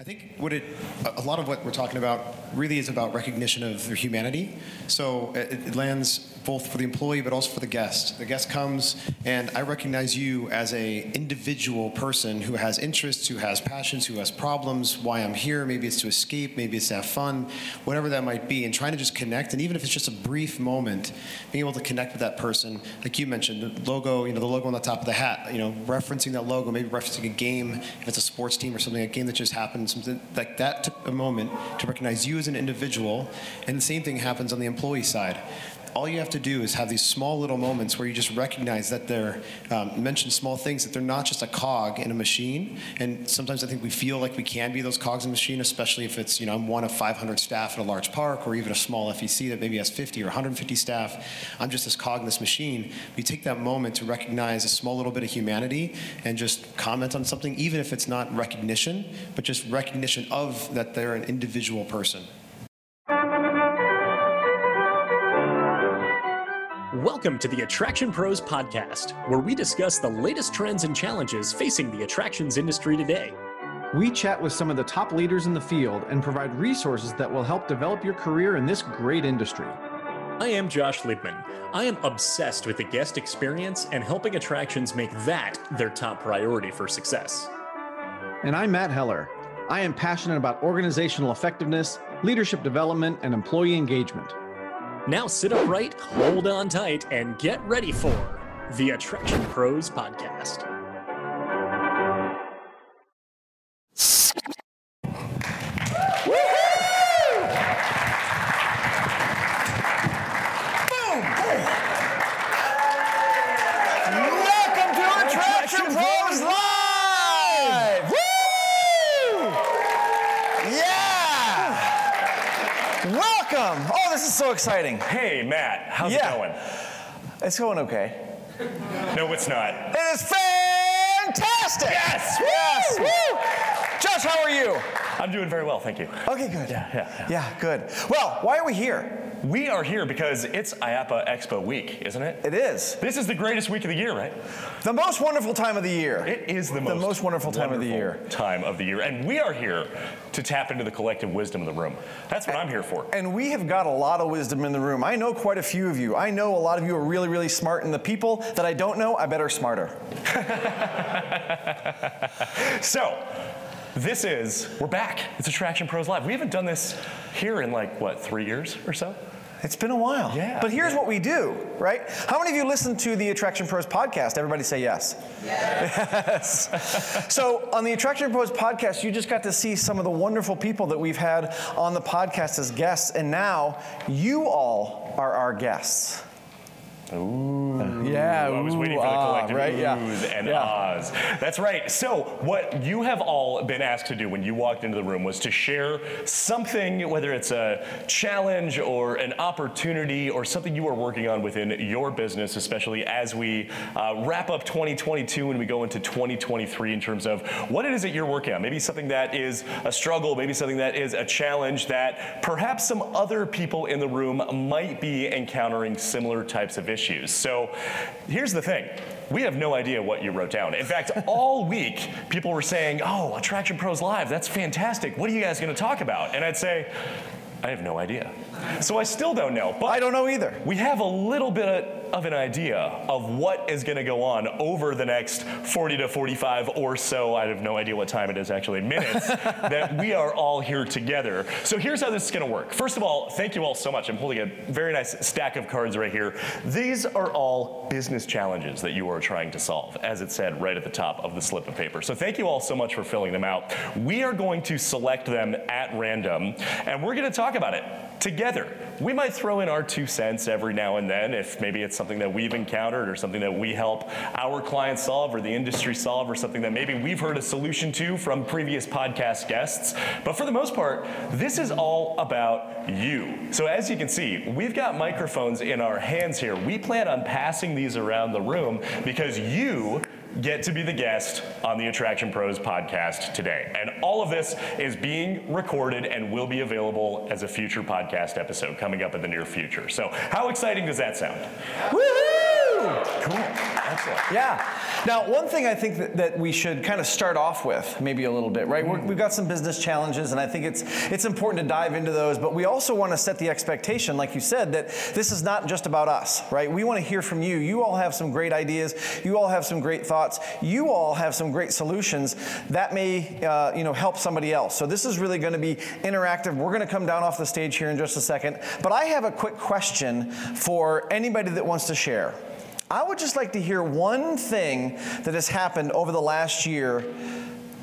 I think what it, a lot of what we're talking about really is about recognition of their humanity. So uh, it, it lands both for the employee but also for the guest. The guest comes and I recognize you as a individual person who has interests, who has passions, who has problems, why I'm here. Maybe it's to escape, maybe it's to have fun, whatever that might be, and trying to just connect. And even if it's just a brief moment, being able to connect with that person, like you mentioned, the logo, you know, the logo on the top of the hat, you know, referencing that logo, maybe referencing a game, if it's a sports team or something, a game that just happened, something like that took a moment to recognize you as an individual. And the same thing happens on the employee side all you have to do is have these small little moments where you just recognize that they're um, mention small things that they're not just a cog in a machine. And sometimes i think we feel like we can be those cogs in a machine especially if it's you know i'm one of 500 staff at a large park or even a small fec that maybe has 50 or 150 staff. I'm just this cog in this machine. We take that moment to recognize a small little bit of humanity and just comment on something even if it's not recognition but just recognition of that they're an individual person Welcome to the Attraction Pros Podcast, where we discuss the latest trends and challenges facing the attractions industry today. We chat with some of the top leaders in the field and provide resources that will help develop your career in this great industry. I am Josh Liebman. I am obsessed with the guest experience and helping attractions make that their top priority for success. And I'm Matt Heller. I am passionate about organizational effectiveness, leadership development, and employee engagement. Now sit upright, hold on tight, and get ready for the Attraction Pros Podcast. It's going okay. No, it's not. It is fantastic! Yes! Yes! Woo! Josh, how are you? I'm doing very well, thank you. Okay, good. Yeah, yeah. Yeah, good. Well, why are we here? We are here because it's IAAPA Expo week, isn't it? It is This is the greatest week of the year, right? the most wonderful time of the year. It is the most, The most wonderful time of the year. Time of the year, and we are here to tap into the collective wisdom of the room. That's what I'm here for. And we have got a lot of wisdom in the room. I know quite a few of you. I know a lot of you are really, really smart, and the people that I don't know, I bet are smarter. So, this is we're back. It's Attraction Pros Live. We haven't done this here in like what three years or so. It's been a while. Yeah. But here's what we do, right? How many of you listen to the Attraction Pros podcast? Everybody say yes. Yes. so on the Attraction Pros podcast, you just got to see some of the wonderful people that we've had on the podcast as guests, and now you all are our guests. Ooh. Yeah. I was ooh, waiting for the ah, collective right? Yeah. and Yeah. ahs. That's right. So, what you have all been asked to do when you walked into the room was to share something, whether it's a challenge or an opportunity or something you are working on within your business, especially as we uh, wrap up 2022 and we go into 2023 in terms of what it is that you're working on. Maybe something that is a struggle, maybe something that is a challenge that perhaps some other people in the room might be encountering similar types of issues. So here's the thing. We have no idea what you wrote down. In fact, all week people were saying, "Oh, Attraction Pros Live, that's fantastic. What are you guys going to talk about?" And I'd say, "I have no idea." So I still don't know. But I don't know either. we have a little bit of an idea of what is going to go on over the next 40 to 45 or so, I have no idea what time it is actually, minutes, that we are all here together. So here's how this is going to work. First of all, thank you all so much. I'm holding a very nice stack of cards right here. These are all business challenges that you are trying to solve, as it said right at the top of the slip of paper. So thank you all so much for filling them out. We are going to select them at random, and we're going to talk about it together. We might throw in our two cents every now and then if maybe it's something that we've encountered or something that we help our clients solve or the industry solve or something that maybe we've heard a solution to from previous podcast guests. But for the most part, this is all about you. So as you can see, we've got microphones in our hands here. We plan on passing these around the room because you get to be the guest on the Attraction Pros podcast today. And all of this is being recorded and will be available as a future podcast episode coming up in the near future. So, how exciting does that sound? Woohoo! Cool. Excellent. Yeah. Now, one thing I think that, that we should kind of start off with, maybe a little bit, right? We're, we've got some business challenges, and I think it's it's important to dive into those. But we also want to set the expectation, like you said, that this is not just about us, right? We want to hear from you. You all have some great ideas. You all have some great thoughts. You all have some great solutions that may, uh, you know, help somebody else. So this is really going to be interactive. We're going to come down off the stage here in just a second. But I have a quick question for anybody that wants to share. I would just like to hear one thing that has happened over the last year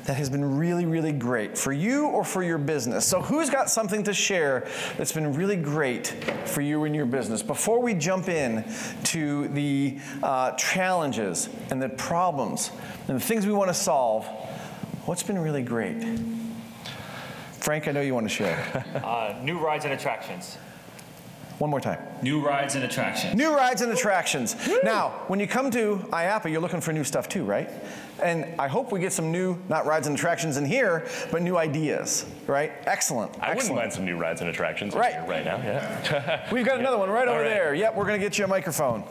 that has been really, really great for you or for your business. So, who's got something to share that's been really great for you and your business? Before we jump in to the uh, challenges and the problems and the things we want to solve, what's been really great? Frank, I know you want to share. Uh, new rides and attractions. One more time. New rides and attractions. New rides and attractions. Now, when you come to IAAPA, you're looking for new stuff too, right? And I hope we get some new, not rides and attractions in here, but new ideas, right? Excellent. I wouldn't mind some new rides and attractions Right. right, here right now. Yeah. We've got another one right All over right. there. Yep, we're going to get you a microphone.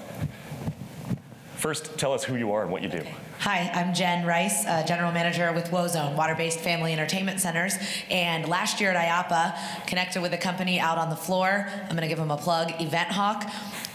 First, tell us who you are and what you do. Hi, I'm Jen Rice, uh, General Manager with WOZone, Water Based Family Entertainment Centers. And last year at IAAPA, connected with a company out on the floor. I'm going to give them a plug, Event Hawk.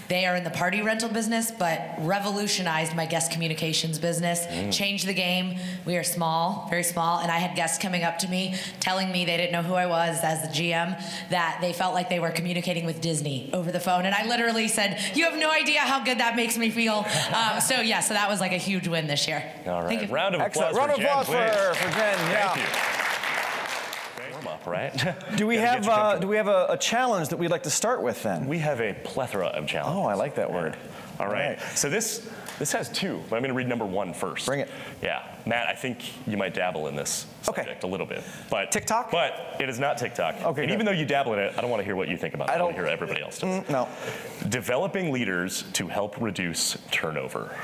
They are in the party rental business, but revolutionized my guest communications business, changed the game. We are small, very small, and I had guests coming up to me telling me they didn't know who I was as the GM, that they felt like they were communicating with Disney over the phone. And I literally said, You have no idea how good that makes me feel. Um, so, yeah, so that was like a huge win this year. All right. Thank you. Round of applause Excellent. Round of for Jen, applause for for Jen. Yeah. Thank you. Right? Do we have uh, do we have a, a challenge that we'd like to start with then? We have a plethora of challenges. Oh, I like that word. All right. right. So this this has two, but I'm going to read number one first. Bring it. Yeah, Matt, I think you might dabble in this Okay. subject a little bit, but TikTok? But it is not TikTok. Okay, And good. even though you dabble in it, I don't want to hear what you think about it. I I, don't- to hear everybody else does. Mm, no. Developing leaders to help reduce turnover.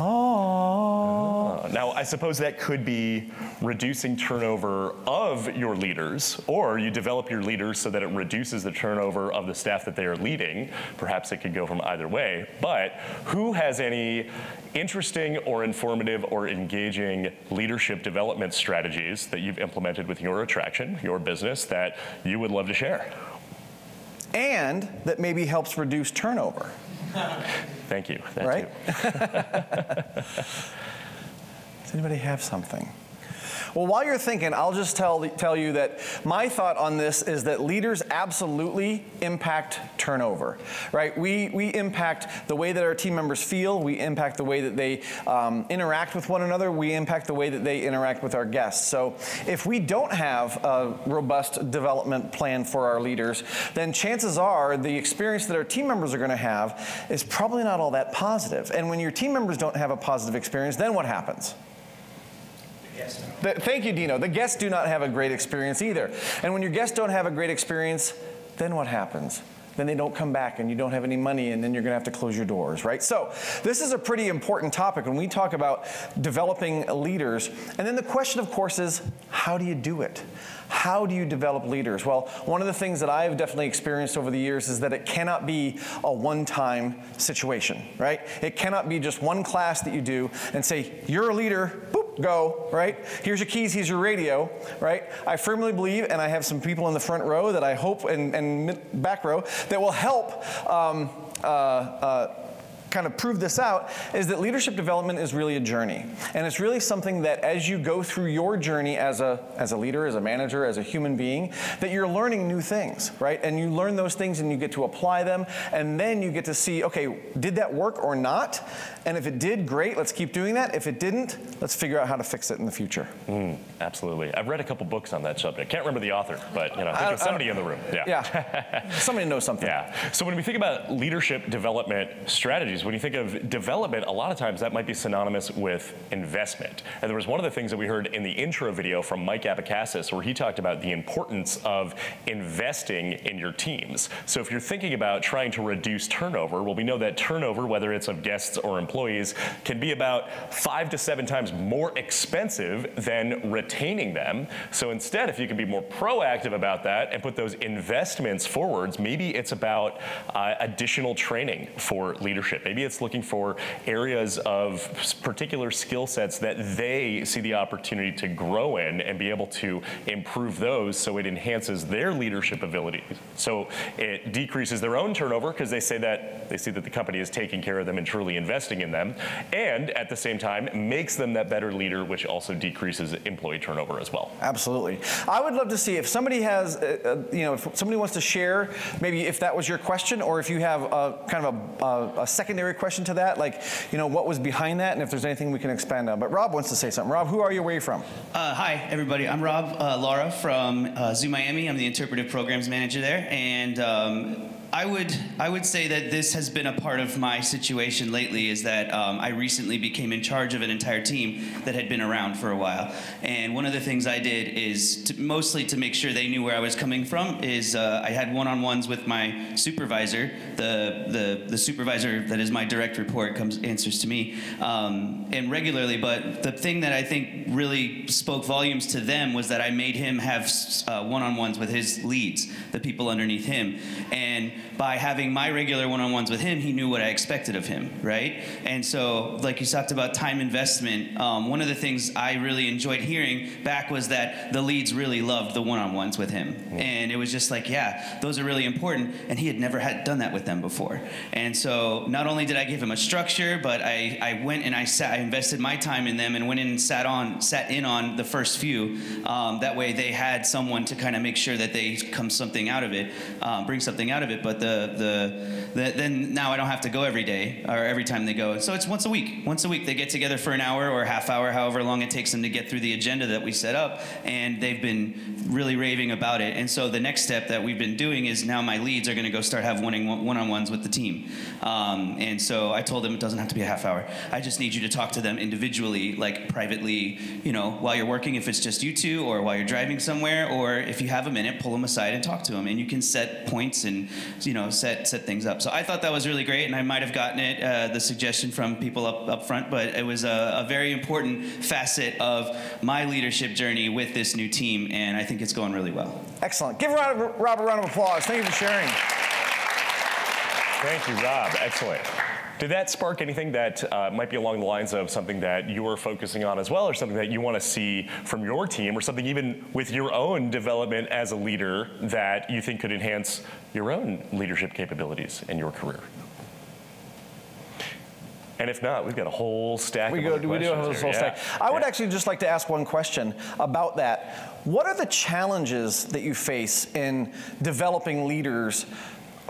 Oh. Now, I suppose that could be reducing turnover of your leaders, or you develop your leaders so that it reduces the turnover of the staff that they are leading. Perhaps it could go from either way. But who has any interesting or informative or engaging leadership development strategies that you've implemented with your attraction, your business, that you would love to share? And that maybe helps reduce turnover. Thank you. That Right? too. Does anybody have something? Well, while you're thinking, I'll just tell, tell you that my thought on this is that leaders absolutely impact turnover, right? We, we impact the way that our team members feel, we impact the way that they um, interact with one another, we impact the way that they interact with our guests. So if we don't have a robust development plan for our leaders, then chances are the experience that our team members are going to have is probably not all that positive. And when your team members don't have a positive experience, then what happens? The- thank you, Dino. The guests do not have a great experience either. And when your guests don't have a great experience, then what happens? Then they don't come back and you don't have any money and then you're to have to close your doors, right? So, this is a pretty important topic when we talk about developing leaders. And then the question, of course, is how do you do it? How do you develop leaders? Well, one of the things that I've definitely experienced over the years is that it cannot be a one time situation, right? It cannot be just one class that you do and say, you're a leader, boop, go, right? Here's your keys, here's your radio, right? I firmly believe, and I have some people in the front row that I hope, and, and back row, that will help um, uh, uh, kind of prove this out is that leadership development is really a journey. And it's really something that as you go through your journey as a, as a leader, as a manager, as a human being, that you're learning new things, right? And you learn those things and you get to apply them. And then you get to see, okay, did that work or not? And if it did, great, let's keep doing that. If it didn't, let's figure out how to fix it in the future. Mm, absolutely. I've read a couple books on that subject. Can't remember the author, but you know, I think I- it's somebody in the room. Yeah. Yeah. Somebody knows something. Yeah. So when we think about leadership development strategies, when you think of development, a lot of times that might be synonymous with investment. And there was one of the things that we heard in the intro video from Mike Abacassis where he talked about the importance of investing in your teams. So if you're thinking about trying to reduce turnover, well, we know that turnover, whether it's of guests or employees, can be about five to seven times more expensive than retaining them. So instead, if you can be more proactive about that and put those investments forwards, maybe it's about uh, additional training for leadership. Maybe it's looking for areas of particular skill sets that they see the opportunity to grow in and be able to improve those so it enhances their leadership abilities. So it decreases their own turnover because they say that they see that the company is taking care of them and truly investing in them, and at the same time makes them that better leader, which also decreases employee turnover as well. Absolutely. I would love to see if somebody has, uh, uh, you know, if somebody wants to share, maybe if that was your question, or if you have a kind of a, a, a secondary question to that, like, you know, what was behind that, and if there's anything we can expand on. But Rob wants to say something. Rob, who are you? Where are you from? Uh, hi, everybody. I'm Rob uh, Lara from uh, Zoo Miami. I'm the interpretive programs manager there, and um, I would I would say that this has been a part of my situation lately. Is that um, I recently became in charge of an entire team that had been around for a while, and one of the things I did is to, mostly to make sure they knew where I was coming from. Is uh, I had one-on-ones with my supervisor, the the the supervisor that is my direct report comes answers to me, um, and regularly. But the thing that I think really spoke volumes to them was that I made him have uh, one-on-ones with his leads, the people underneath him, and by having my regular one-on-ones with him, he knew what I expected of him, right? And so, like you talked about time investment, um, one of the things I really enjoyed hearing back was that the leads really loved the one-on-ones with him, and it was just like, yeah, those are really important, and he had never had done that with them before. And so, not only did I give him a structure, but I, I went and I sat, I invested my time in them, and went in and sat on, sat in on the first few. Um, that way, they had someone to kind of make sure that they come something out of it, um, bring something out of it. But the, the, the then now I don't have to go every day or every time they go. So it's once a week. Once a week they get together for an hour or a half hour, however long it takes them to get through the agenda that we set up, and they've been really raving about it. And so the next step that we've been doing is now my leads are going to go start have one on ones with the team. Um, and so I told them it doesn't have to be a half hour. I just need you to talk to them individually, like privately, you know, while you're working, if it's just you two, or while you're driving somewhere, or if you have a minute, pull them aside and talk to them. And you can set points and you know set set things up. So I thought that was really great, and I might have gotten it uh, the suggestion from people up up front, but it was a, a very important facet of my leadership journey with this new team, and I think it's going really well. Excellent. Give Rob, Rob a round of applause. Thank you for sharing. Thank you, Rob. Excellent. Did that spark anything that uh, might be along the lines of something that you're focusing on as well, or something that you want to see from your team, or something even with your own development as a leader that you think could enhance your own leadership capabilities in your career? And if not, we've got a whole stack we of go, we do have a whole stack. Yeah. I would Yeah. actually just like to ask one question about that. What are the challenges that you face in developing leaders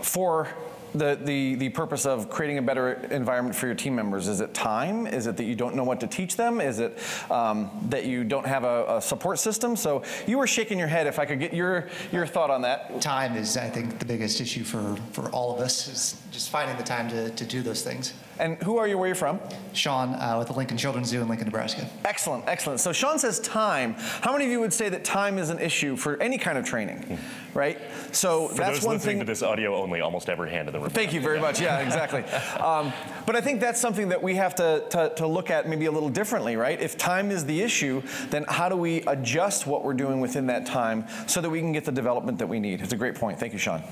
for the, the, the purpose of creating a better environment for your team members? Is it time? Is it that you don't know what to teach them? Is it um, that you don't have a, a support system? So you were shaking your head. If I could get your, your thought on that. time is, I think, the biggest issue for, for all of us is just finding the time to, to do those things. And who are you? Where are you from? Sean uh, with the Lincoln Children's Zoo in Lincoln, Nebraska. Excellent, excellent. So Sean says time. How many of you would say that time is an issue for any kind of training, right? So For that's those one listening thing. to this audio only, almost every hand in the room. Thank you very much. Yeah, exactly. Um, but I think that's something that we have to, to, to look at maybe a little differently, right? If time is the issue, then how do we adjust what we're doing within that time so that we can get the development that we need? It's a great point. Thank you, Sean.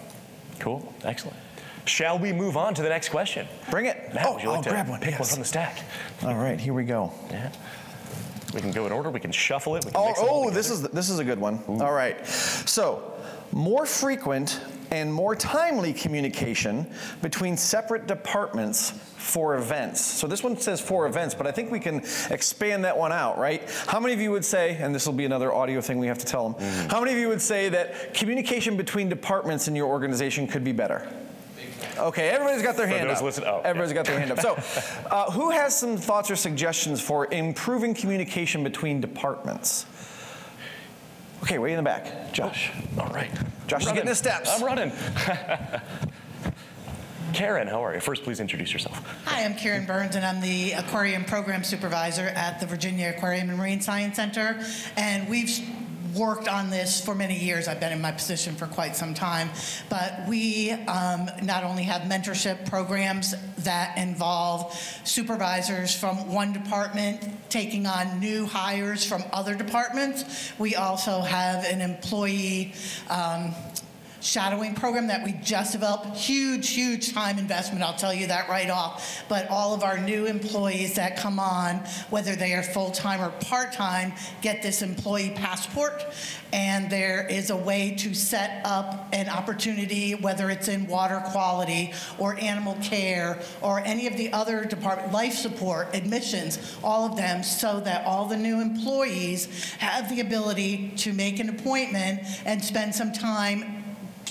Cool. Excellent. Shall we move on to the next question? Bring it. Matt, oh, would you like I'll to grab one. pick one from the stack? All right, here we go. Yeah. We can go in order. We can shuffle it. We can Oh, oh this is this is a good one. All right. So, more frequent and more timely communication between separate departments for events. So this one says for events, but I think we can expand that one out, right? How many of you would say, and this will be another audio thing we have to tell them, Mm-hmm. how many of you would say that communication between departments in your organization could be better? Okay, everybody's got their hand those up. listen- oh, Everybody's yeah. got their hand up. So, uh, who has some thoughts or suggestions for improving communication between departments? Okay, way in the back, Josh. All right. Josh is I'm getting the steps. I'm running. Karen, how are you? First, please introduce yourself. Hi, I'm Karen Burns, and I'm the Aquarium Program Supervisor at the Virginia Aquarium and Marine Science Center. And we've s- worked on this for many years. I've been in my position for quite some time. But we um, not only have mentorship programs that involve supervisors from one department taking on new hires from other departments, we also have an employee. Um, shadowing program that we just developed. Huge, huge time investment, I'll tell you that right off. But all of our new employees that come on, whether they are full-time or part-time, get this employee passport. And there is a way to set up an opportunity, whether it's in water quality or animal care or any of the other department, life support, admissions, all of them, so that all the new employees have the ability to make an appointment and spend some time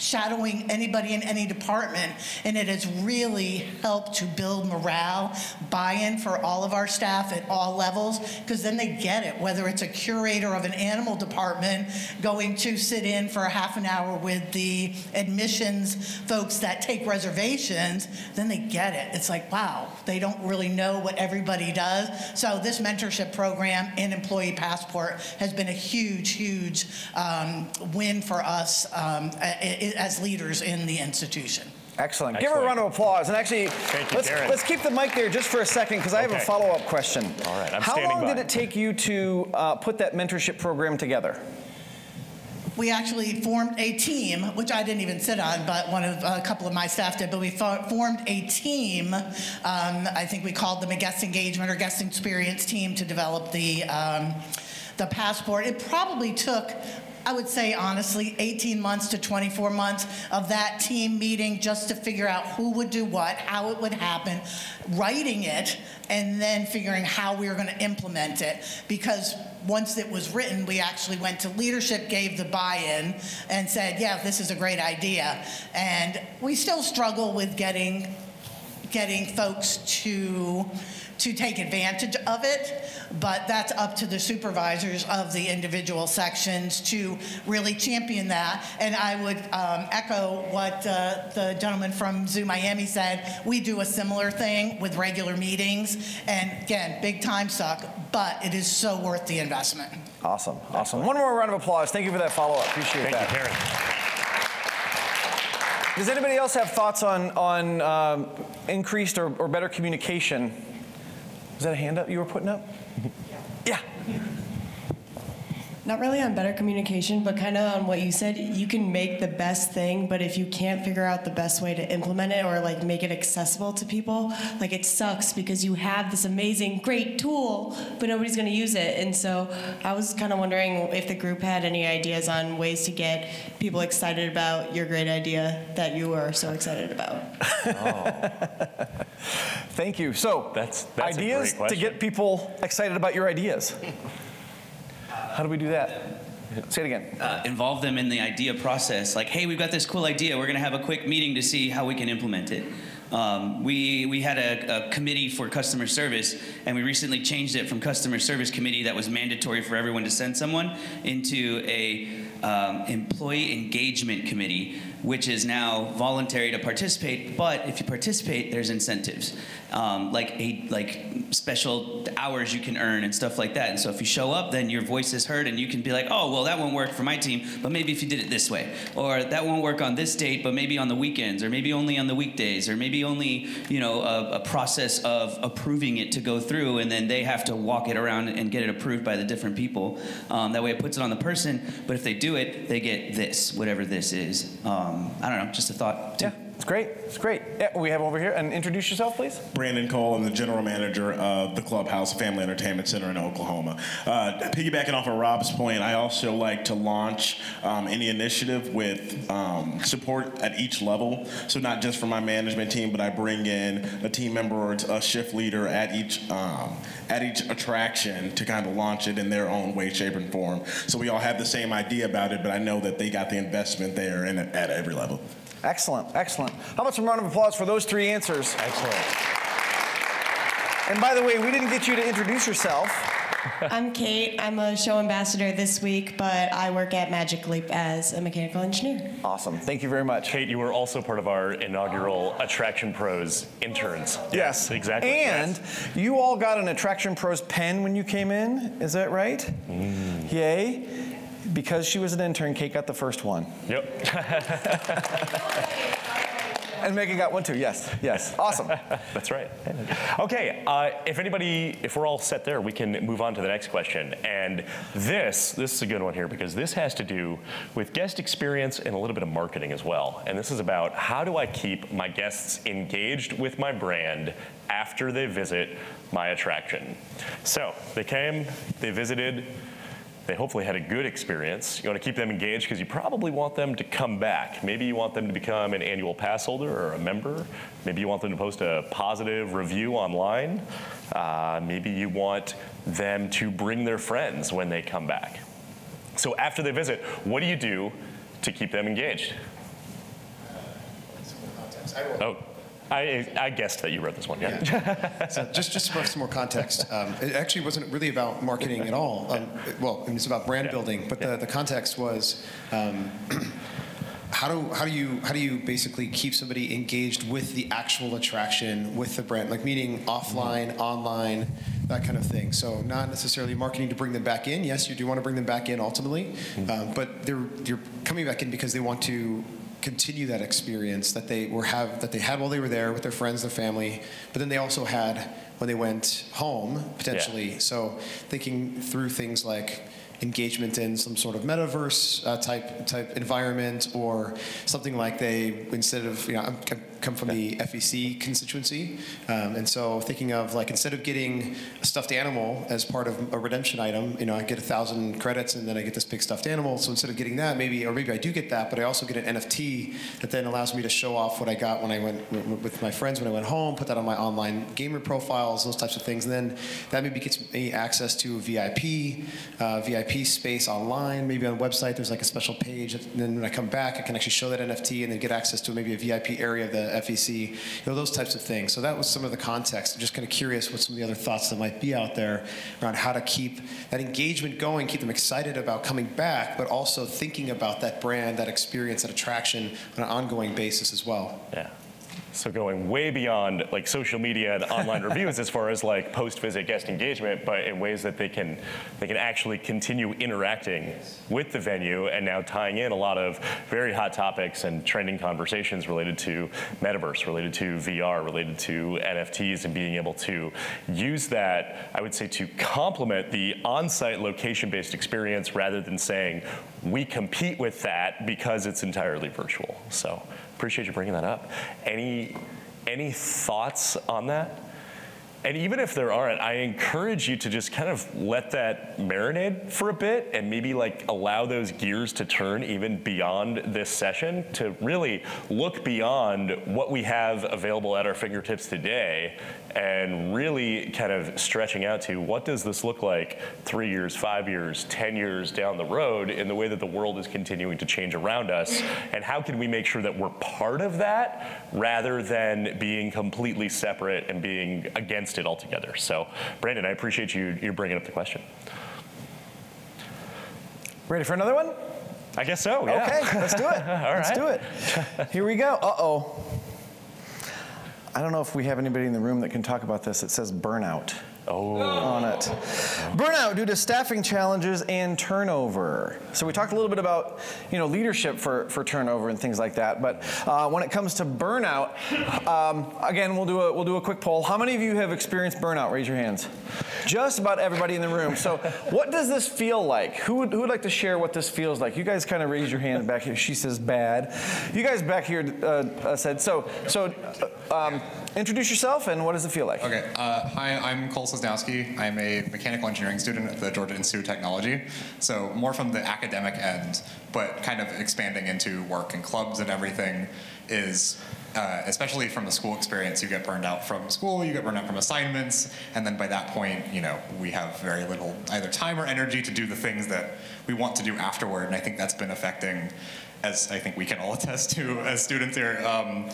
shadowing anybody in any department, and it has really helped to build morale, buy-in for all of our staff at all levels, because then they get it, whether it's a curator of an animal department going to sit in for a half an hour with the admissions folks that take reservations, then they get it. It's like, wow, they don't really know what everybody does. So this mentorship program and employee passport has been a huge, huge um, win for us um, a- as leaders in the institution. Excellent. Give her a round of applause. And actually, you, let's, let's keep the mic there just for a second because I have a follow-up question. All right, I'm How standing long by. did it take you to uh, put that mentorship program together? We actually formed a team, which I didn't even sit on, but one of a couple of my staff did. But we fo- formed a team. Um, I think we called them a guest engagement or guest experience team to develop the um, the passport. It probably took. I would say honestly, 18 months to 24 months of that team meeting just to figure out who would do what, how it would happen, writing it, and then figuring how we were going to implement it. Because once it was written, we actually went to leadership, gave the buy-in, and said, yeah, this is a great idea. And we still struggle with getting getting folks to to take advantage of it, but that's up to the supervisors of the individual sections to really champion that. And I would um, echo what uh, the gentleman from Zoo Miami said. We do a similar thing with regular meetings, and again, big time suck, but it is so worth the investment. Awesome, awesome. One more round of applause. Thank you for that follow-up. Appreciate Thank you, that. Karen. Does anybody else have thoughts on on um, increased or, or better communication? Is that a hand up you were putting up? Yeah. Not really on better communication, but kind of on what you said. You can make the best thing, but if you can't figure out the best way to implement it or like make it accessible to people, like it sucks because you have this amazing, great tool, but nobody's going to use it. And so I was kind of wondering if the group had any ideas on ways to get people excited about your great idea that you are so excited about. Thank you. So, That's- that's a ideas great to get people excited about your ideas. How do we do that? Say it again. uh, involve them in the idea process. Like, hey, we've got this cool idea. We're going to have a quick meeting to see how we can implement it. Um, we, we had a, a committee for customer service, and we recently changed it from customer service committee that was mandatory for everyone to send someone into a um, employee engagement committee, which is now voluntary to participate. But if you participate, there's incentives, um, like a like special hours you can earn and stuff like that. And so if you show up, then your voice is heard, and you can be like, oh, well, that won't work for my team, but maybe if you did it this way, or that won't work on this date, but maybe on the weekends, or maybe only on the weekdays, or maybe only you know a, a process of approving it to go through, and then they have to walk it around and get it approved by the different people. Um, that way, it puts it on the person. But if they do it, they get this, whatever this is. Um, I don't know, just a thought. too. Yeah, it's great. It's great. Yeah, we have over here. And introduce yourself, please. Brandon Cole, I'm the general manager of the Clubhouse Family Entertainment Center in Oklahoma. Uh, piggybacking off of Rob's point, I also like to launch um, any initiative with um, support at each level. So not just for my management team, but I bring in a team member or a shift leader at each um, at each attraction to kind of launch it in their own way, shape, and form. So we all have the same idea about it, but I know that they got the investment there and at every level. Excellent, excellent. How about some round of applause for those three answers? Excellent. And by the way, we didn't get you to introduce yourself. I'm Kate. I'm a show ambassador this week, but I work at Magic Leap as a mechanical engineer. Awesome. Thank you very much. Kate, you were also part of our inaugural Attraction Pros interns. Yes, exactly. And you all got an Attraction Pros pen when you came in. Is that right? Mm. Yay. Because she was an intern, Kate got the first one. Yep. And Megan got one too. Yes, yes. Awesome. That's right. Okay, uh, if anybody, if we're all set there, we can move on to the next question. And this, this is a good one here because this has to do with guest experience and a little bit of marketing as well. And this is about how do I keep my guests engaged with my brand after they visit my attraction. So they came, they visited, they hopefully had a good experience. You want to keep them engaged because you probably want them to come back. Maybe you want them to become an annual pass holder or a member. Maybe you want them to post a positive review online. Uh, maybe you want them to bring their friends when they come back. So after they visit, what do you do to keep them engaged? Oh, I, I guessed that you wrote this one, yeah. So just, just for some more context, um, it actually wasn't really about marketing at all. Um, it- well, it's about brand building, but the, the context was um, how do how do you how do you basically keep somebody engaged with the actual attraction with the brand, like meaning offline, online, that kind of thing. So not necessarily marketing to bring them back in. Yes, you do want to bring them back in ultimately, um, but they're you're coming back in because they want to continue that experience that they were have that they had while they were there with their friends, their family, but then they also had when they went home potentially. So thinking through things like engagement in some sort of metaverse uh, type type environment or something like they instead of you know I'm, I come from the FEC constituency. Um, and so thinking of like instead of getting a stuffed animal as part of a redemption item you know I get a thousand credits and then I get this big stuffed animal. So instead of getting that maybe or maybe I do get that but I also get an NFT that then allows me to show off what I got when I went with my friends when I went home put that on my online gamer profiles those types of things. And then that maybe gets me access to VIP uh, VIP space online maybe on a website there's like a special page and then when I come back I can actually show that NFT and then get access to maybe a VIP area of the FEC you know those types of things. So that was some of the context. I'm just kind of curious what some of the other thoughts that might be out there around how to keep that engagement going keep them excited about coming back but also thinking about that brand that experience that attraction on an ongoing basis as well. Yeah. So going way beyond like social media and online reviews as far as like post-visit guest engagement, but in ways that they can they can actually continue interacting with the venue and now tying in a lot of very hot topics and trending conversations related to metaverse, related to VR, related to NFTs and being able to use that, I would say to complement the on-site location-based experience rather than saying we compete with that because it's entirely virtual. So appreciate you bringing that up. Any any thoughts on that? And even if there aren't, I encourage you to just kind of let that marinate for a bit and maybe like allow those gears to turn even beyond this session to really look beyond what we have available at our fingertips today and really kind of stretching out to what does this look like three years, five years, 10 years down the road in the way that the world is continuing to change around us? And how can we make sure that we're part of that rather than being completely separate and being against it altogether? So, Brandon, I appreciate you, you bringing up the question. Ready for another one? I guess so, yeah. Okay, let's do it. All let's right. do it. Here we go. Uh oh. I don't know if we have anybody in the room that can talk about this. It says burnout on it. Burnout due to staffing challenges and turnover. So we talked a little bit about, you know, leadership for, for turnover and things like that. But uh, when it comes to burnout, um, again, we'll do a we'll do a quick poll. How many of you have experienced burnout? Raise your hands. Just about everybody in the room. So what does this feel like? Who would who would like to share what this feels like? You guys kind of raise your hand back here. She says bad. You guys back here uh, uh, said so. So uh, um, introduce yourself and what does it feel like? Okay. Uh, hi, I'm Cole Sosnowski. I'm a mechanical engineering student at the Georgia Institute of Technology. So more from the academic end, but kind of expanding into work and clubs and everything is. Uh, especially from the school experience, you get burned out from school, you get burned out from assignments, and then by that point, you know, we have very little either time or energy to do the things that we want to do afterward. And I think that's been affecting, as I think we can all attest to as students here, um,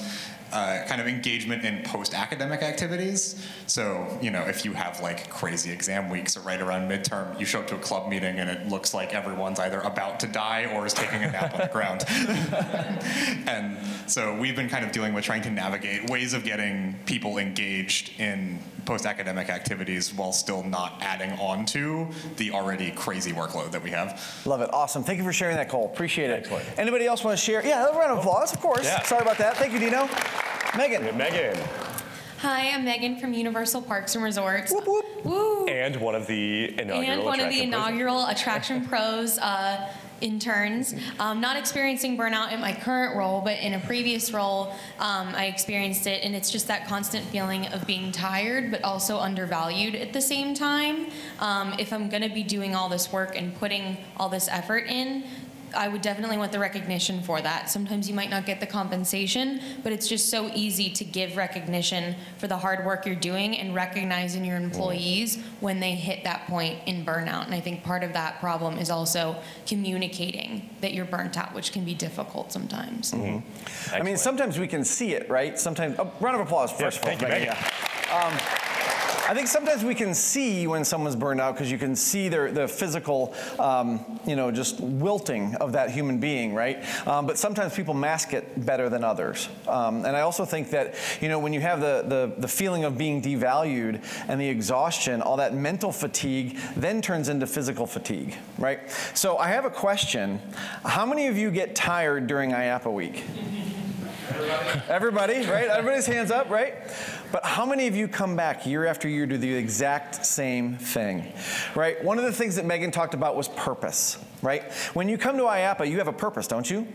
uh, kind of engagement in post-academic activities. So, you know, if you have like crazy exam weeks or right around midterm, you show up to a club meeting and it looks like everyone's either about to die or is taking a nap on the ground. and so we've been kind of dealing with trying to navigate ways of getting people engaged in post-academic activities while still not adding on to the already crazy workload that we have. Love it. Awesome. Thank you for sharing that, Cole. Appreciate it. Anybody else want to share? Yeah, a round of applause, of course. Yeah. Sorry about that. Thank you, Dino. Megan. Megan. Hi, I'm Megan from Universal Parks and Resorts. Woo! And one of the inaugural And one of the attraction pros. inaugural Attraction Pros uh, interns. Um, not experiencing burnout in my current role, but in a previous role, um, I experienced it, and it's just that constant feeling of being tired, but also undervalued at the same time. Um, if I'm going to be doing all this work and putting all this effort in, I would definitely want the recognition for that. Sometimes you might not get the compensation, but it's just so easy to give recognition for the hard work you're doing and recognizing your employees when they hit that point in burnout. And I think part of that problem is also communicating that you're burnt out, which can be difficult sometimes. I mean, sometimes we can see it, right? Sometimes, oh, round of applause first. thank of all, you, Megan. Megan. Um, I think sometimes we can see when someone's burned out because you can see their the physical, um, you know, just wilting of that human being, right? Um, but sometimes people mask it better than others. Um, and I also think that, you know, when you have the, the the feeling of being devalued and the exhaustion, all that mental fatigue then turns into physical fatigue, right? So I have a question: How many of you get tired during IAAPA week? Everybody, right? Everybody's hands up, right? But how many of you come back year after year to the exact same thing, right? One of the things that Megan talked about was purpose, right? When you come to IAAPA, you have a purpose, don't you?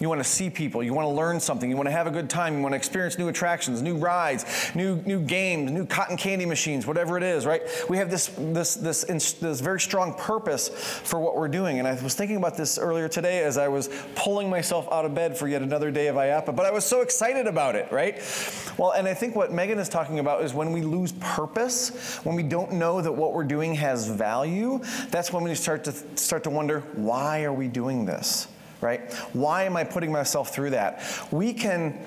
You want to see people, you want to learn something, you want to have a good time, you want to experience new attractions, new rides, new new games, new cotton candy machines, whatever it is, right? We have this this this this very strong purpose for what we're doing. And I was thinking about this earlier today as I was pulling myself out of bed for yet another day of IAAPA, but I was so excited about it, right? Well, and I think what Megan is talking about is when we lose purpose, when we don't know that what we're doing has value, that's when we start to start to wonder, why are we doing this? Right? Why am I putting myself through that? We can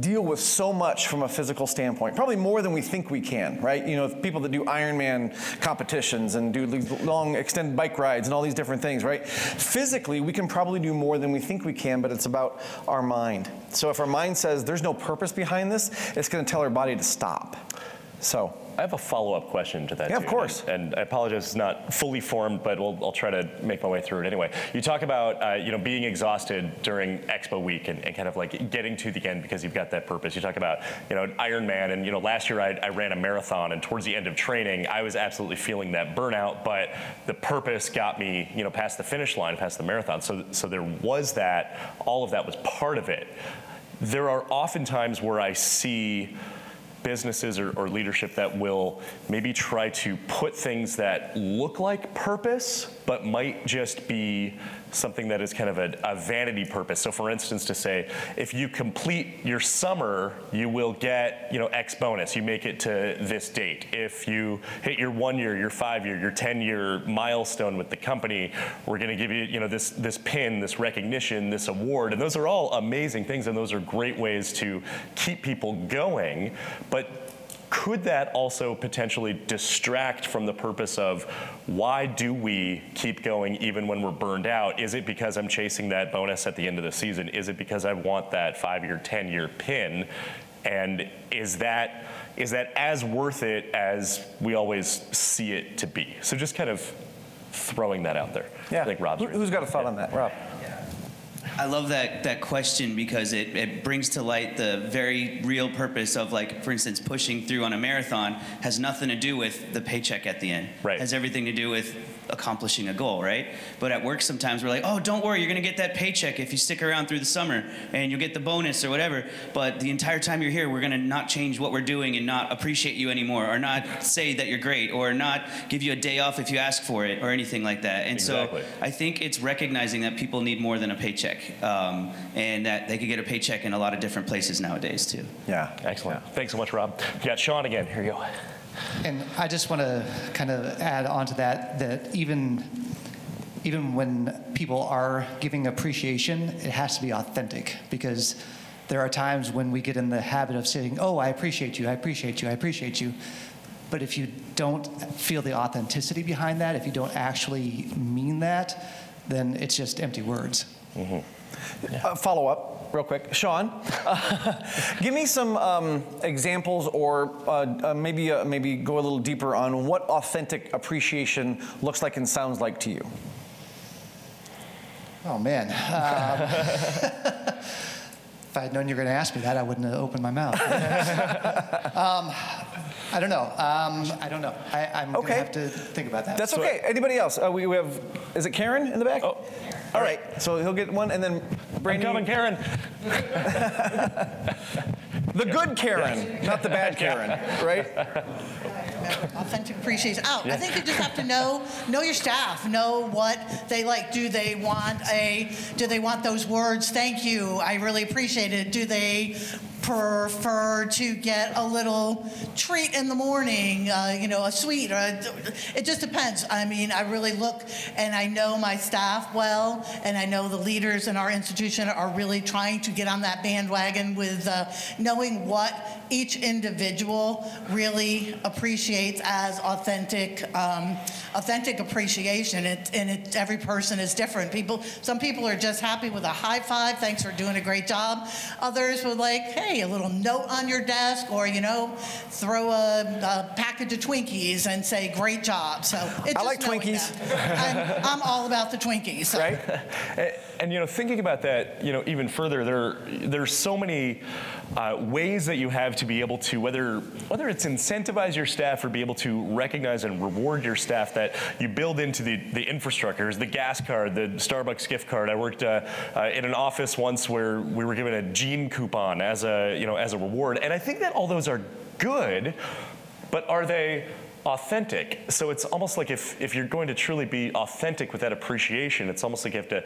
deal with so much from a physical standpoint, probably more than we think we can, right? You know, people that do Ironman competitions and do long extended bike rides and all these different things, right? Physically, we can probably do more than we think we can, but it's about our mind. So if our mind says there's no purpose behind this, it's going to tell our body to stop. So I have a follow-up question to that. Yeah, of course. And, and I apologize, it's not fully formed, but we'll, I'll try to make my way through it anyway. You talk about uh, you know being exhausted during Expo Week and, and kind of like getting to the end because you've got that purpose. You talk about you know Ironman, and you know last year I, I ran a marathon, and towards the end of training, I was absolutely feeling that burnout, but the purpose got me you know past the finish line, past the marathon. So so there was that. All of that was part of it. There are often times where I see businesses or, or, leadership that will maybe try to put things that look like purpose, but might just be something that is kind of a, a, vanity purpose. So, for instance, to say if you complete your summer, you will get you know X bonus. You make it to this date. If you hit your one year, your five year, your ten year milestone with the company, we're going to give you you know this this pin, this recognition, this award, and those are all amazing things, and those are great ways to keep people going. But could that also potentially distract from the purpose of why do we keep going even when we're burned out? Is it because I'm chasing that bonus at the end of the season? Is it because I want that five year, 10 year pin? And is that is that as worth it as we always see it to be? So just kind of throwing that out there. Yeah. I think Rob's Who, has got a thought on that? Rob. I love that that question because it, it brings to light the very real purpose of like, for instance, pushing through on a marathon has nothing to do with the paycheck at the end. Right. Has everything to do with accomplishing a goal, right? But at work sometimes we're like, oh, don't worry, you're gonna get that paycheck if you stick around through the summer and you'll get the bonus or whatever. But the entire time you're here, we're gonna not change what we're doing and not appreciate you anymore, or not say that you're great, or not give you a day off if you ask for it, or anything like that. And exactly. so I think it's recognizing that people need more than a paycheck. Um, and that they could get a paycheck in a lot of different places nowadays too. Yeah, excellent. Yeah. Thanks so much, Rob. We got Sean again. Here you go. And I just want to kind of add on to that that even even when people are giving appreciation, it has to be authentic because there are times when we get in the habit of saying, "Oh, I appreciate you. I appreciate you. I appreciate you." But if you don't feel the authenticity behind that, if you don't actually mean that, then it's just empty words. Mm-hmm. Uh, follow up, real quick. Sean, give me some um, examples or uh, uh, maybe, uh, maybe go a little deeper on what authentic appreciation looks like and sounds like to you. Oh man. Um, if I had known you were going to ask me that, I wouldn't have opened my mouth. um, I don't know. Um, I don't know. I, I'm going to have to think about that. That's okay. Anybody else? Uh, we, we have, is it Karen in the back? Oh. All right. So he'll get one, and then Brandon. coming, Karen. the good Karen, not the bad Karen, right? Authentic appreciation. Oh, I think you just have to know know your staff. Know what they like. Do they want a? Do they want those words? Thank you. I really appreciate it. Do they prefer to get a little treat in the morning? Uh, you know, a sweet. Or a, it just depends. I mean, I really look and I know my staff well, and I know the leaders in our institution are really trying to get on that bandwagon with uh, knowing what each individual really appreciates as authentic, um, authentic appreciation. It, and it, every person is different. People, some people are just happy with a high five, thanks for doing a great job. Others would like, hey, a little note on your desk, or you know, throw a, a package of Twinkies and say, great job. So it's I just like Twinkies. I'm, I'm all about the Twinkies. So. right? and, you know, thinking about that, you know, even further, there there's so many uh, ways that you have to be able to whether whether it's incentivize your staff or be able to recognize and reward your staff that you build into the the infrastructures, the gas card, the Starbucks gift card. I worked uh, uh, in an office once where we were given a jean coupon as a you know as a reward, and I think that all those are good, but are they authentic. So it's almost like if, if you're going to truly be authentic with that appreciation, it's almost like you have to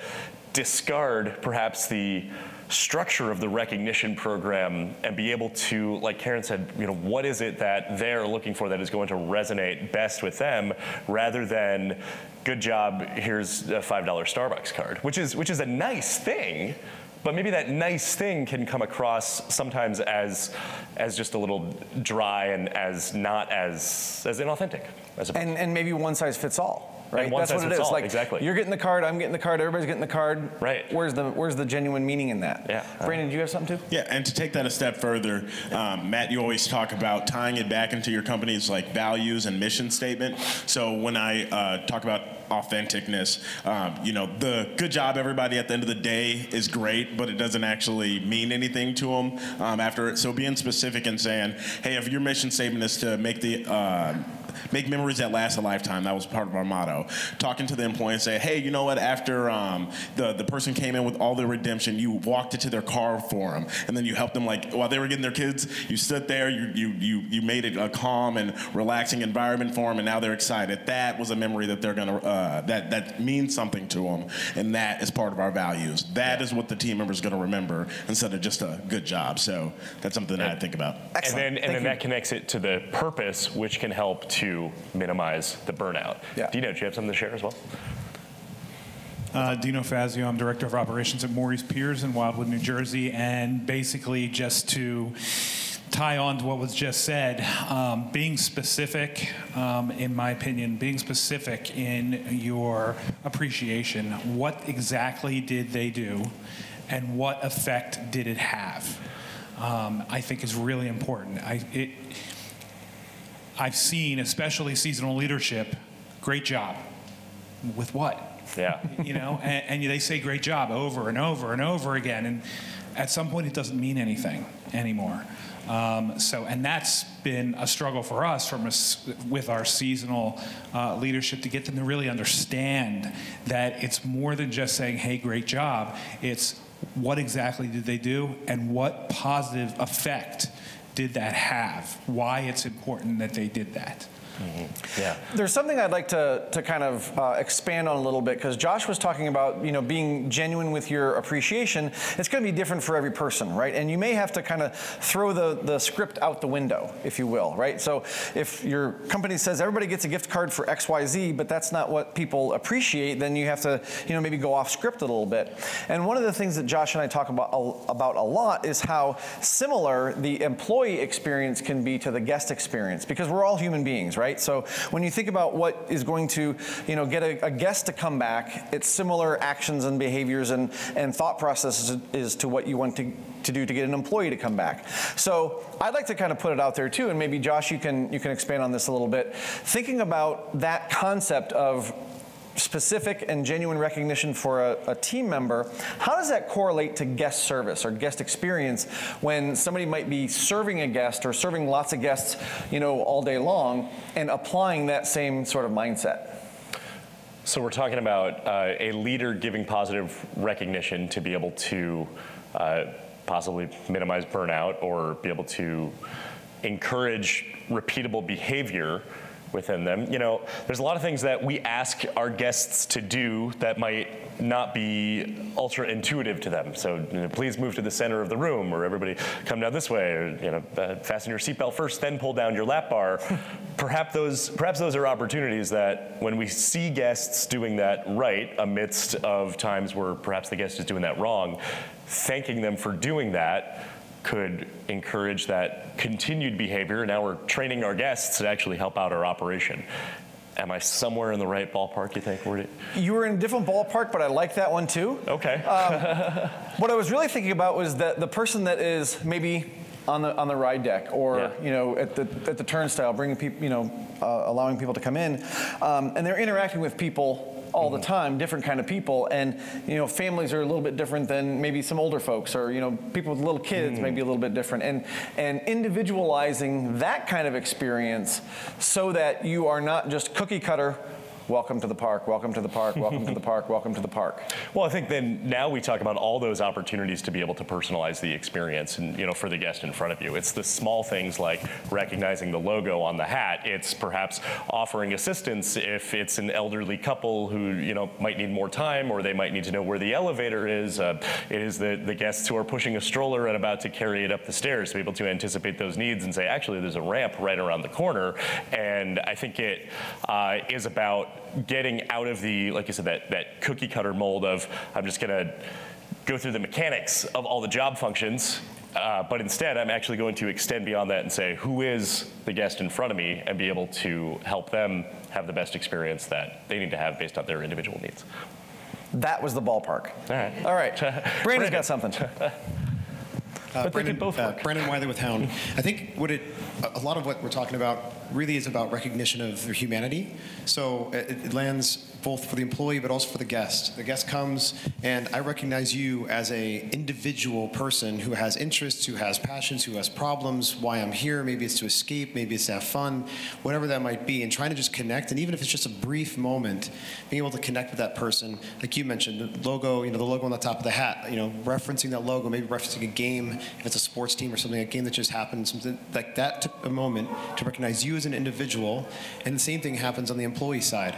discard perhaps the structure of the recognition program and be able to, like Karen said, you know, what is it that they're looking for that is going to resonate best with them rather than good job, here's a $5 Starbucks card, which is which is a nice thing. But maybe that nice thing can come across sometimes as, as just a little dry and as not as, as inauthentic. As And, and maybe one size fits all. Right, And that's what it is. all, Like exactly. you're getting the card, I'm getting the card, everybody's getting the card. Right. Where's the Where's the genuine meaning in that? Yeah. Brandon, do you have something too? Yeah, and to take that a step further, um, Matt, you always talk about tying it back into your company's like values and mission statement. So when I uh, talk about authenticness, um, you know, the good job everybody at the end of the day is great, but it doesn't actually mean anything to them um, after it. So being specific and saying, hey, if your mission statement is to make the uh, make memories that last a lifetime. That was part of our motto. Talking to the employee and say, hey, you know what? After um, the the person came in with all their redemption, you walked it to their car for them, and then you helped them like while they were getting their kids. You stood there, you you you you made it a calm and relaxing environment for them, and now they're excited. That was a memory that they're gonna uh, that that means something to them, and that is part of our values. That is what the team member is gonna remember instead of just a good job. So that's something that I think about. and then, and then that connects it to the purpose, which can help to minimize the burnout. Yeah. Dino, do you have something to share as well? Uh, Dino Fazio, I'm Director of Operations at Morey's Piers in Wildwood, New Jersey. And basically, just to tie on to what was just said, um, being specific, um, in my opinion, being specific in your appreciation, what exactly did they do and what effect did it have? Um, I think is really important. I, it, I've seen, especially seasonal leadership, great job. With what? Yeah. you know, and, and they say great job over and over and over again, and at some point it doesn't mean anything anymore. Um, so, and that's been a struggle for us from us with our seasonal uh, leadership to get them to really understand that it's more than just saying, "Hey, great job." It's what exactly did they do, and what positive effect did that have? Why it's important that they did that. Yeah. There's something I'd like to, to kind of uh, expand on a little bit because Josh was talking about you know being genuine with your appreciation. It's going to be different for every person, right? And you may have to kind of throw the, the script out the window, if you will, right? So if your company says everybody gets a gift card for X, Y, Z, but that's not what people appreciate, then you have to you know maybe go off script a little bit. And one of the things that Josh and I talk about a, about a lot is how similar the employee experience can be to the guest experience because we're all human beings, right? Right? So when you think about what is going to, you know, get a, a guest to come back, it's similar actions and behaviors and, and thought processes is to what you want to, to do to get an employee to come back. So I'd like to kind of put it out there too, and maybe Josh, you can you can expand on this a little bit. Thinking about that concept of specific and genuine recognition for a, a, team member, how does that correlate to guest service or guest experience when somebody might be serving a guest or serving lots of guests, you know, all day long and applying that same sort of mindset? So we're talking about uh, a leader giving positive recognition to be able to uh, possibly minimize burnout or be able to encourage repeatable behavior within them. You know, there's a lot of things that we ask our guests to do that might not be ultra intuitive to them. So you know, please move to the center of the room, or everybody come down this way, or you know, uh, fasten your seatbelt first, then pull down your lap bar. perhaps those, perhaps those are opportunities that when we see guests doing that right, amidst of times where perhaps the guest is doing that wrong, thanking them for doing that could encourage that continued behavior. Now we're training our guests to actually help out our operation. Am I somewhere in the right ballpark, you think? You were in a different ballpark, but I like that one too. Okay. um, what I was really thinking about was that the person that is maybe on the on the ride deck or yeah. you know at the at the turnstile, bringing people, you know, uh, allowing people to come in, um, and they're interacting with people all the time, different kind of people, and you know families are a little bit different than maybe some older folks, or you know people with little kids mm. maybe a little bit different, and and individualizing that kind of experience so that you are not just cookie cutter welcome to the park, welcome to the park, welcome to the park, welcome to the park. Well, I think then now we talk about all those opportunities to be able to personalize the experience and, you know, for the guest in front of you. It's the small things like recognizing the logo on the hat. It's perhaps offering assistance if it's an elderly couple who, you know, might need more time or they might need to know where the elevator is. Uh, it is the, the guests who are pushing a stroller and about to carry it up the stairs to be able to anticipate those needs and say, actually, there's a ramp right around the corner. And I think it uh, is about getting out of the, like you said, that, that cookie cutter mold of I'm just going to go through the mechanics of all the job functions. Uh, but instead, I'm actually going to extend beyond that and say, who is the guest in front of me and be able to help them have the best experience that they need to have based on their individual needs. That was the ballpark. All right. All right. Brandon's got something. Uh, but Brandon, both uh, Brandon Wiley with Hound. I think what it, a lot of what we're talking about really is about recognition of their humanity. So it, it lands both for the employee but also for the guest. The guest comes and I recognize you as a individual person who has interests, who has passions, who has problems, why I'm here, maybe it's to escape, maybe it's to have fun, whatever that might be, and trying to just connect, and even if it's just a brief moment, being able to connect with that person, like you mentioned, the logo, you know, the logo on the top of the hat, you know, referencing that logo, maybe referencing a game, if it's a sports team or something, a game that just happened, something like that took a moment to recognize you as an individual, and the same thing happens on the employee side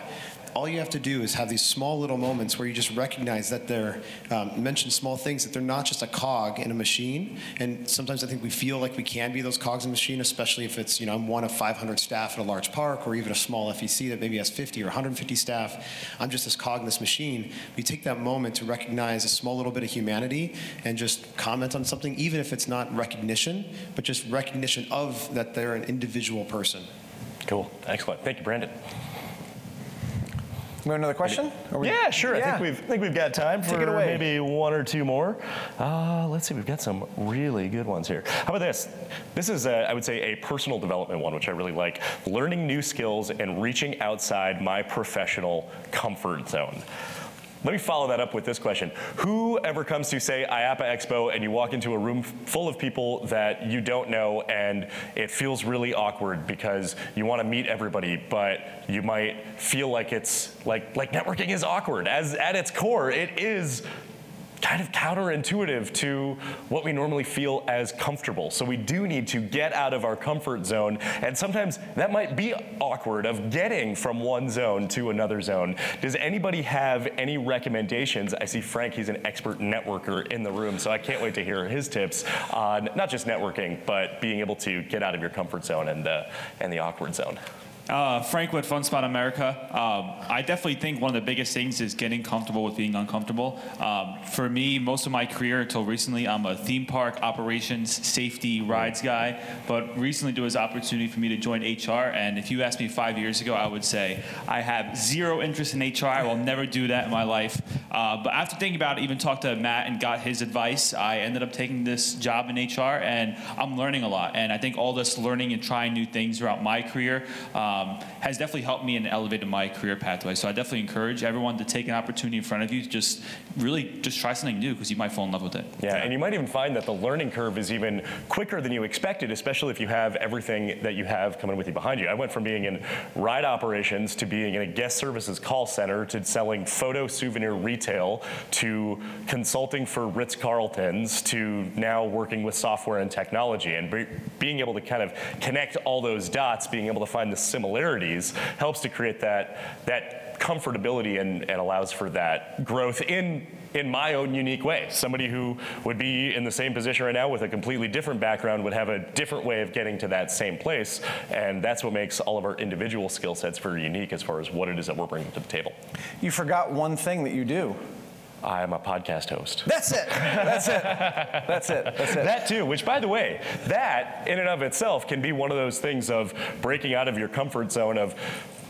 all you have to do is have these small little moments where you just recognize that they're um, mention small things that they're not just a cog in a machine. And sometimes i think we feel like we can be those cogs in a machine especially if it's you know i'm one of 500 staff at a large park or even a small fec that maybe has 50 or 150 staff. I'm just this cog in this machine. We take that moment to recognize a small little bit of humanity and just comment on something even if it's not recognition but just recognition of that they're an individual person. Cool. Excellent. Thank you brandon we have another question? We, yeah, sure. Yeah. I think we've I think we've got time for maybe one or two more. Uh, let's see. We've got some really good ones here. How about this? This is, a, I would say, a personal development one, which I really like. Learning new skills and reaching outside my professional comfort zone. Let me follow that up with this question. Who ever comes to, say, IAAPA Expo and you walk into a room full of people that you don't know and it feels really awkward because you want to meet everybody, but you might feel like it's like, like networking is awkward. As at its core, it is kind of counterintuitive to what we normally feel as comfortable. So we do need to get out of our comfort zone. And sometimes that might be awkward of getting from one zone to another zone. Does anybody have any recommendations? I see Frank, he's an expert networker in the room, so I can't wait to hear his tips on not just networking, but being able to get out of your comfort zone and, uh, and the awkward zone. Uh, Frank with Fun Spot America. Um, I definitely think one of the biggest things is getting comfortable with being uncomfortable. Um, for me, most of my career until recently, I'm a theme park operations, safety, rides guy. But recently, there was an opportunity for me to join HR. And if you asked me five years ago, I would say I have zero interest in HR. I will never do that in my life. Uh, but after thinking about it, even talked to Matt and got his advice, I ended up taking this job in HR, and I'm learning a lot. And I think all this learning and trying new things throughout my career um, has definitely helped me and elevated my career pathway. So I definitely encourage everyone to take an opportunity in front of you just really just try something new because you might fall in love with it. Yeah, and you might even find that the learning curve is even quicker than you expected, especially if you have everything that you have coming with you behind you. I went from being in ride operations to being in a guest services call center to selling photo souvenir retail to consulting for Ritz Carlton's to now working with software and technology and be, being able to kind of connect all those dots, being able to find the similarities helps to create that that comfortability and, and allows for that growth in in my own unique way. Somebody who would be in the same position right now with a completely different background would have a different way of getting to that same place. And that's what makes all of our individual skill sets very unique as far as what it is that we're bringing to the table. You forgot one thing that you do. I'm a podcast host. That's it. That's it. That's it. That's it. That too, which by the way, that in and of itself can be one of those things of breaking out of your comfort zone of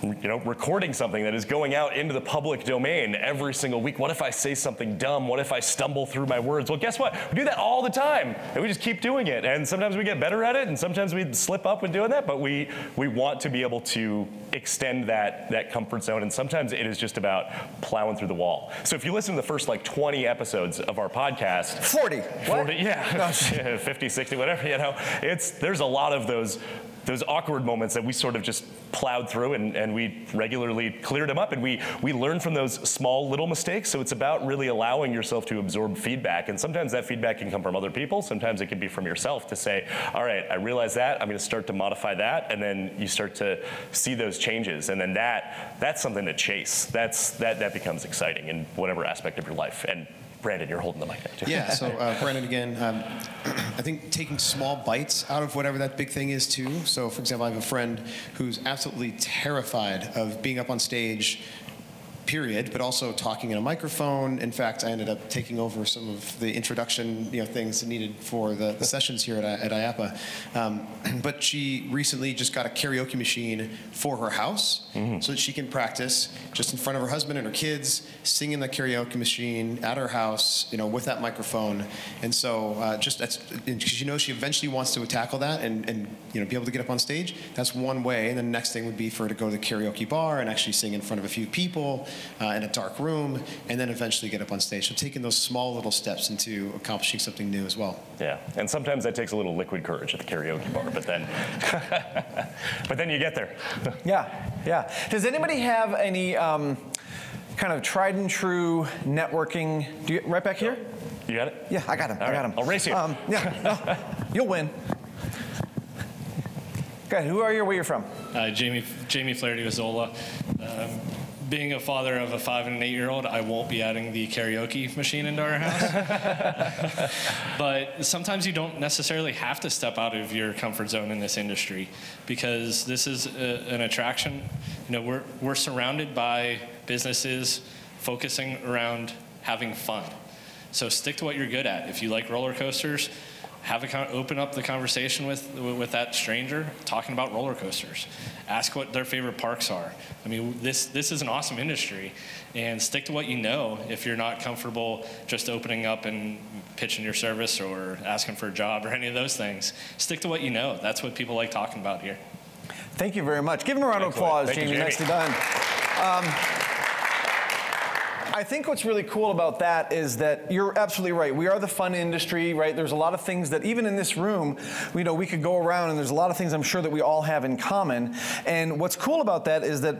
you know, recording something that is going out into the public domain every single week. What if I say something dumb? What if I stumble through my words? Well, guess what? We do that all the time, and we just keep doing it. And sometimes we get better at it, and sometimes we slip up when doing that. But we we want to be able to extend that that comfort zone, and sometimes it is just about plowing through the wall. So if you listen to the first like 20 episodes of our podcast, 40, 40, yeah, 50, 60, whatever, you know, it's there's a lot of those those awkward moments that we sort of just plowed through and, and we regularly cleared them up and we we learn from those small little mistakes. So it's about really allowing yourself to absorb feedback. And sometimes that feedback can come from other people. Sometimes it can be from yourself to say all right i realize that. I'm going to start to modify that. And then you start to see those changes. And then that that's something to chase. That's that that becomes exciting in whatever aspect of your life. And Brandon, you're holding the mic there too. Yeah, so uh, Brandon again, um, I think taking small bites out of whatever that big thing is too. So, for example, I have a friend who's absolutely terrified of being up on stage period, but also talking in a microphone. In fact, I ended up taking over some of the introduction you know, things needed for the, the sessions here at, at IAAPA. Um, but she recently just got a karaoke machine for her house so that she can practice just in front of her husband and her kids, singing the karaoke machine at her house, you know, with that microphone. And so uh, just that's, because she knows she eventually wants to tackle that and, and, you know, be able to get up on stage. That's one way. And then the next thing would be for her to go to the karaoke bar and actually sing in front of a few people uh, in a dark room, and then eventually get up on stage. So taking those small little steps into accomplishing something new as well. Yeah, and sometimes that takes a little liquid courage at the karaoke bar, but then, but then you get there. yeah, yeah. Does anybody have any um, kind of tried and true networking? Do you, right back here? You got it? Yeah, I got him. All I right, got him. I'll race you. Um, yeah, no, you'll win. Go ahead. Who are you? Where you're from? Uh, Jamie Jamie Flaherty with Zola. Um, being a father of a five and an eight year old, I won't be adding the karaoke machine into our house. but sometimes you don't necessarily have to step out of your comfort zone in this industry because this is a, an attraction. You know, we're, we're surrounded by businesses focusing around having fun. So stick to what you're good at. If you like roller coasters, have a con- open up the conversation with with that stranger talking about roller coasters. Ask what their favorite parks are. I mean, this this is an awesome industry, and stick to what you know. If you're not comfortable just opening up and pitching your service or asking for a job or any of those things, stick to what you know. That's what people like talking about here. Thank you very much. Give him a round of applause, Thank you, Jamie. Jamie. Nicely done. Um, I think what's really cool about that is that you're absolutely right. We are the fun industry, right? There's a lot of things that even in this room, you know, we could go around and there's a lot of things I'm sure that we all have in common. And what's cool about that is that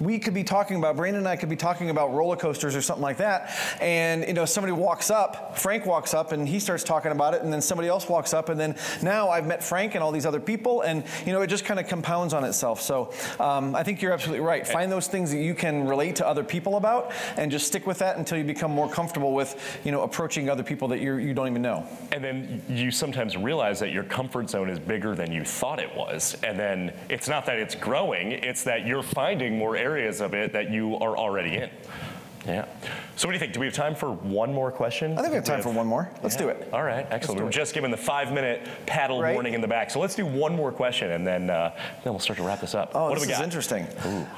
we could be talking about Brandon and I could be talking about roller coasters or something like that, and you know somebody walks up, Frank walks up, and he starts talking about it, and then somebody else walks up, and then now I've met Frank and all these other people, and you know it just kind of compounds on itself. So um, I think you're absolutely right. Find those things that you can relate to other people about, and just stick with that until you become more comfortable with you know approaching other people that you you don't even know. And then you sometimes realize that your comfort zone is bigger than you thought it was. And then it's not that it's growing, it's that you're finding more areas of it that you are already in. Yeah. So what do you think? Do we have time for one more question? I think we have time for one more. Let's do it. All right, excellent. We were just given the five-minute paddle Right. warning in the back, so let's do one more question, and then uh, then we'll start to wrap this up. Oh, what this we is interesting.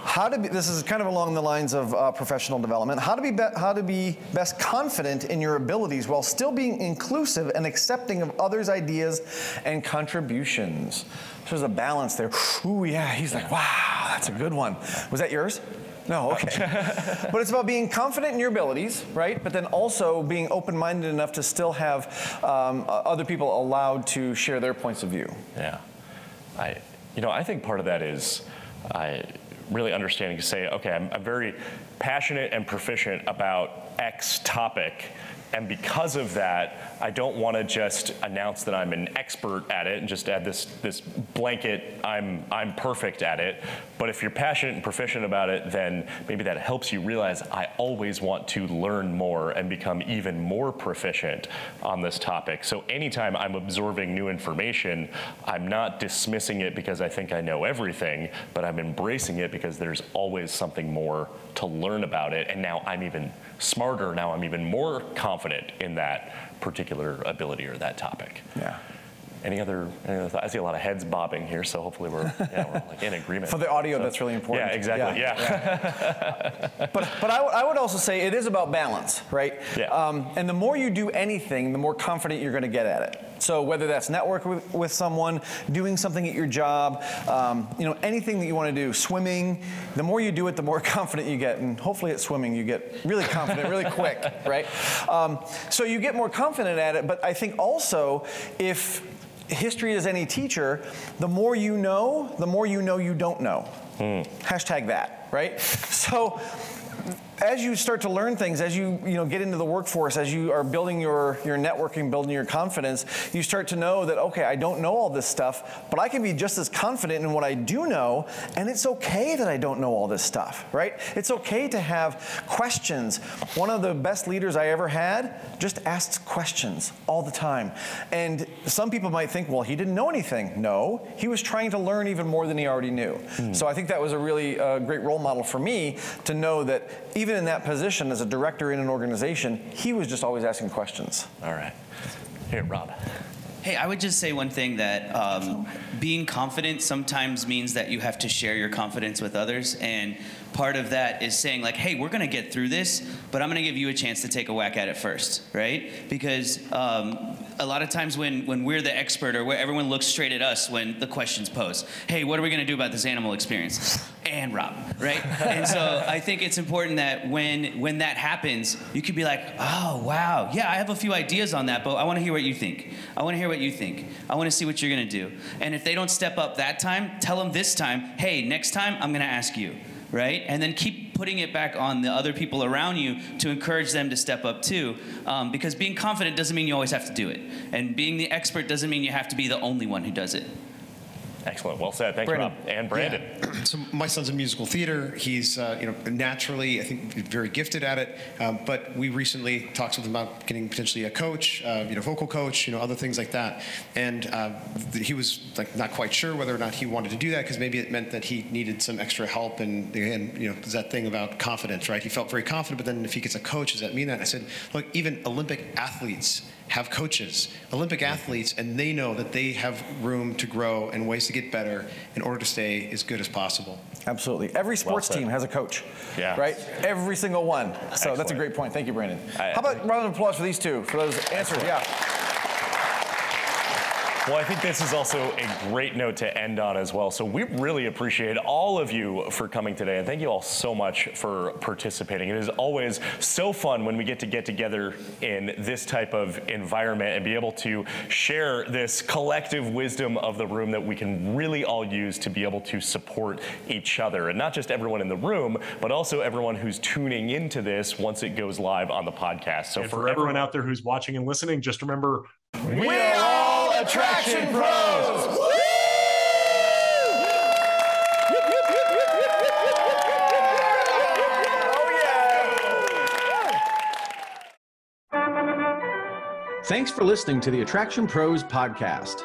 How to be, this is kind of along the lines of uh, professional development. How to be, be how to be best confident in your abilities while still being inclusive and accepting of others' ideas and contributions. There's a balance there. Ooh, yeah. He's like, wow, that's a good one. Was that yours? No, okay. but it's about being confident in your abilities, right? But then also being open-minded enough to still have um, other people allowed to share their points of view. Yeah. I, you know, I think part of that is I really understanding to say, okay, I'm, I'm very passionate and proficient about X topic. And because of that, I don't want to just announce that I'm an expert at it and just add this this blanket I'm I'm perfect at it. But if you're passionate and proficient about it, then maybe that helps you realize I always want to learn more and become even more proficient on this topic. So anytime I'm absorbing new information, I'm not dismissing it because I think I know everything, but I'm embracing it because there's always something more to learn about it. And now I'm even smarter. Now I'm even more confident in that particular ability or that topic. Yeah. Any other, any other? I see a lot of heads bobbing here, so hopefully we're, yeah, we're like in agreement. For the audio, So- that's really important. Yeah, exactly. Yeah, Yeah. but but I, w- I would also say it is about balance, right? Yeah. Um, and the more you do anything, the more confident you're going to get at it. So whether that's network with, with someone, doing something at your job, um, you know, anything that you want to do, swimming, the more you do it, the more confident you get. And hopefully at swimming, you get really confident really quick, right? Um, so you get more confident at it. But I think also if history is any teacher, the more you know, the more you know you don't know. Hmm. Hashtag that, right? So as you start to learn things, as you you know get into the workforce, as you are building your your networking, building your confidence, you start to know that okay, I don't know all this stuff, but I can be just as confident in what I do know, and it's okay that I don't know all this stuff, right? It's okay to have questions. One of the best leaders I ever had just asked questions all the time, and some people might think, well, he didn't know anything. No, he was trying to learn even more than he already knew. So I think that was a really uh, great role model for me to know that even in that position as a director in an organization, he was just always asking questions. All right. Here, Rob. Hey, I would just say one thing that um, being confident sometimes means that you have to share your confidence with others. And part of that is saying, like, hey, we're going to get through this, but I'm going to give you a chance to take a whack at it first, right? Because um, a lot of times when, when we're the expert or where everyone looks straight at us when the question's posed, hey, what are we going to do about this animal experience? And Rob, right? and so I think it's important that when when that happens, you could be like, oh wow, yeah, I have a few ideas on that, but I want to hear what you think. I want to hear what you think. I want to see what you're gonna do. And if they don't step up that time, tell them this time, hey, next time I'm gonna ask you, right? And then keep putting it back on the other people around you to encourage them to step up too. Um, because being confident doesn't mean you always have to do it, and being the expert doesn't mean you have to be the only one who does it. Excellent. Well said. Thank Brandon. Rob. And Brandon. So my son's in musical theater. He's uh, you know naturally I think very gifted at it. Um, but we recently talked with him about getting potentially a coach, uh, you know, vocal coach, you know, other things like that. And uh, he was like not quite sure whether or not he wanted to do that because maybe it meant that he needed some extra help. And again, you know, that thing about confidence, right? He felt very confident, but then if he gets a coach, does that mean that? And I said, look, even Olympic athletes have coaches, Olympic athletes, and they know that they have room to grow and ways to get better in order to stay as good as possible. Absolutely. Every sports said. team has a coach. Yeah. Right? Every single one. So that's a great point. Thank you, Brandon. How about a round of applause for these two for those answers? Yeah. Well, I think this is also a great note to end on as well. So we really appreciate all of you for coming today, and thank you all so much for participating. It is always so fun when we get to get together in this type of environment and be able to share this collective wisdom of the room that we can really all use to be able to support each other, and not just everyone in the room, but also everyone who's tuning into this once it goes live on the podcast. So and for everyone out there who's watching and listening, just remember we are all attraction pros. Thanks for listening to the Attraction Pros podcast.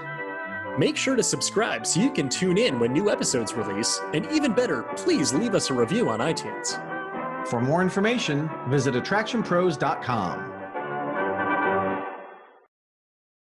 Make sure to subscribe so you can tune in when new episodes release. And even better, please leave us a review on iTunes. For more information, visit attractionpros.com.